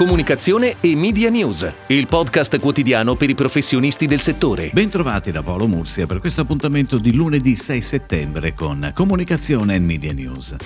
Comunicazione e Media News, il podcast quotidiano per i professionisti del settore. Bentrovati da Paolo Mursia per questo appuntamento di lunedì 6 settembre con Comunicazione e Media News.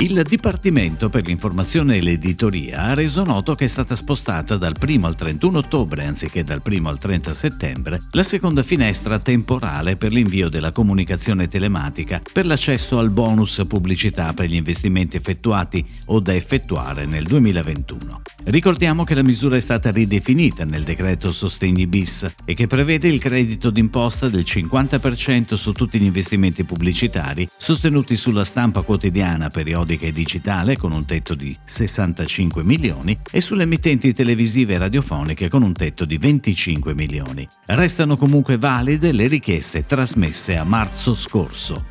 Il Dipartimento per l'informazione e l'editoria ha reso noto che è stata spostata dal 1 al 31 ottobre anziché dal 1 al 30 settembre la seconda finestra temporale per l'invio della comunicazione telematica per l'accesso al bonus pubblicità per gli investimenti effettuati o da effettuare nel 2021. Ricordiamo che la misura è stata ridefinita nel decreto Sostegni bis e che prevede il credito d'imposta del 50% su tutti gli investimenti pubblicitari sostenuti sulla stampa quotidiana periodica e digitale con un tetto di 65 milioni e sulle emittenti televisive e radiofoniche con un tetto di 25 milioni. Restano comunque valide le richieste trasmesse a marzo scorso.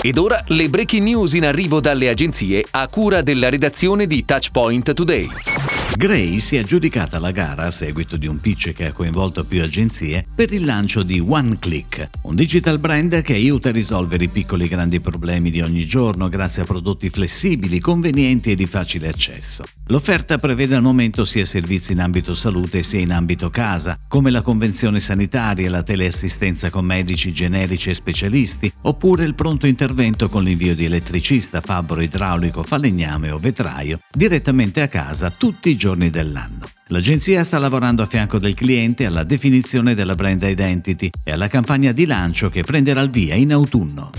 Ed ora le breaking news in arrivo dalle agenzie a cura della redazione di Touchpoint Today. Gray si è aggiudicata la gara a seguito di un pitch che ha coinvolto più agenzie per il lancio di OneClick, un digital brand che aiuta a risolvere i piccoli e grandi problemi di ogni giorno grazie a prodotti flessibili, convenienti e di facile accesso. L'offerta prevede al momento sia servizi in ambito salute sia in ambito casa, come la convenzione sanitaria, la teleassistenza con medici generici e specialisti, oppure il pronto intervento con l'invio di elettricista, fabbro idraulico, falegname o vetraio direttamente a casa tutti i giorni giorni dell'anno. L'agenzia sta lavorando a fianco del cliente alla definizione della brand identity e alla campagna di lancio che prenderà il via in autunno.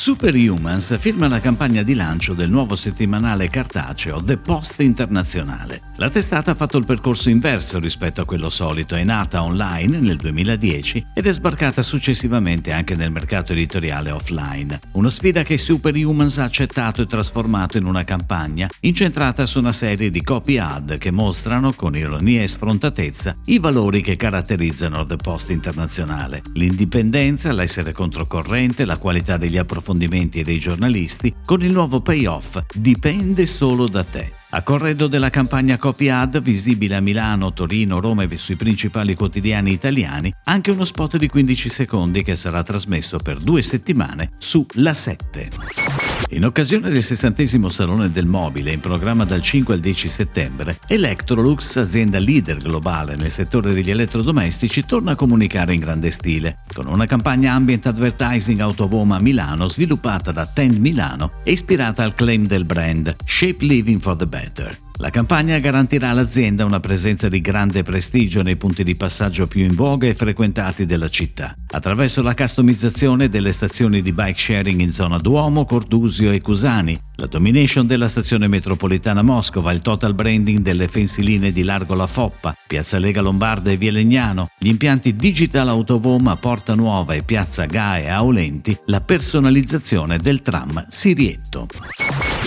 Superhumans firma la campagna di lancio del nuovo settimanale cartaceo The Post Internazionale. La testata ha fatto il percorso inverso rispetto a quello solito, è nata online nel 2010 ed è sbarcata successivamente anche nel mercato editoriale offline. Una sfida che Superhumans ha accettato e trasformato in una campagna incentrata su una serie di copy ad che mostrano, con ironia e sfrontatezza, i valori che caratterizzano The Post Internazionale. L'indipendenza, l'essere controcorrente, la qualità degli approfondimenti approfondimenti dei giornalisti, con il nuovo payoff Dipende solo da te. A corredo della campagna Copy Ad, visibile a Milano, Torino, Roma e sui principali quotidiani italiani, anche uno spot di 15 secondi che sarà trasmesso per due settimane su La 7. In occasione del sessantesimo Salone del Mobile in programma dal 5 al 10 settembre, Electrolux, azienda leader globale nel settore degli elettrodomestici, torna a comunicare in grande stile, con una campagna ambient advertising out of home a Milano sviluppata da Tend Milano e ispirata al claim del brand Shape Living for the Better. La campagna garantirà all'azienda una presenza di grande prestigio nei punti di passaggio più in voga e frequentati della città, attraverso la customizzazione delle stazioni di bike sharing in zona Duomo, Cordusio e Cusani, la domination della stazione metropolitana Moscova, il total branding delle fensiline di Largo La Foppa, Piazza Lega Lombarda e Via Legnano, gli impianti Digital Autovom a Porta Nuova e Piazza Gae Aulenti, la personalizzazione del tram Sirietto.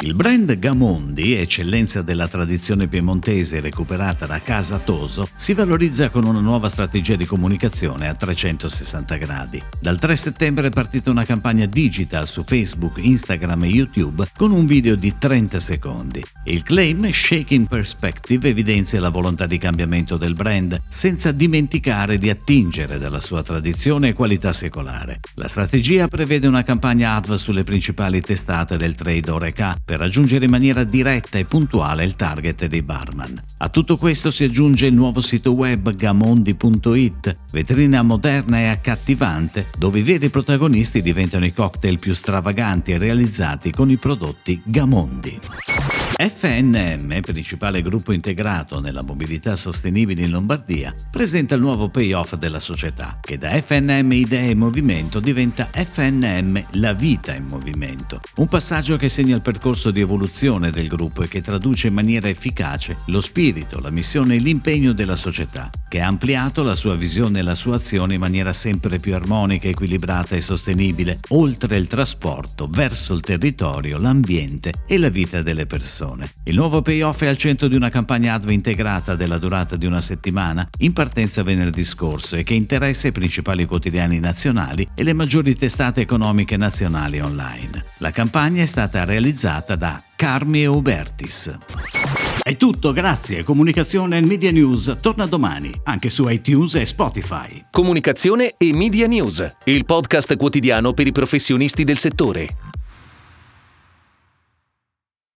Il brand Gamondi, eccellenza della tradizione piemontese recuperata da Casa Toso, si valorizza con una nuova strategia di comunicazione a 360 gradi. Dal 3 settembre è partita una campagna digital su Facebook, Instagram e YouTube con un video di 30 secondi. Il claim Shaking Perspective evidenzia la volontà di cambiamento del brand senza dimenticare di attingere dalla sua tradizione e qualità secolare. La strategia prevede una campagna ADV sulle principali testate del trade Oreca per raggiungere in maniera diretta e puntuale il target dei barman. A tutto questo si aggiunge il nuovo sito web gamondi.it, vetrina moderna e accattivante, dove i veri protagonisti diventano i cocktail più stravaganti realizzati con i prodotti Gamondi. FNM, principale gruppo integrato nella mobilità sostenibile in Lombardia, presenta il nuovo payoff della società, che da FNM Idee in Movimento diventa FNM La Vita in Movimento, un passaggio che segna il percorso di evoluzione del gruppo e che traduce in maniera efficace lo spirito, la missione e l'impegno della società, che ha ampliato la sua visione e la sua azione in maniera sempre più armonica, equilibrata e sostenibile, oltre il trasporto, verso il territorio, l'ambiente e la vita delle persone persone. Il nuovo payoff è al centro di una campagna ADV integrata della durata di una settimana, in partenza venerdì scorso e che interessa i principali quotidiani nazionali e le maggiori testate economiche nazionali online. La campagna è stata realizzata da Carmi e Ubertis. È tutto, grazie. Comunicazione e Media News torna domani, anche su iTunes e Spotify. Comunicazione e Media News, il podcast quotidiano per i professionisti del settore.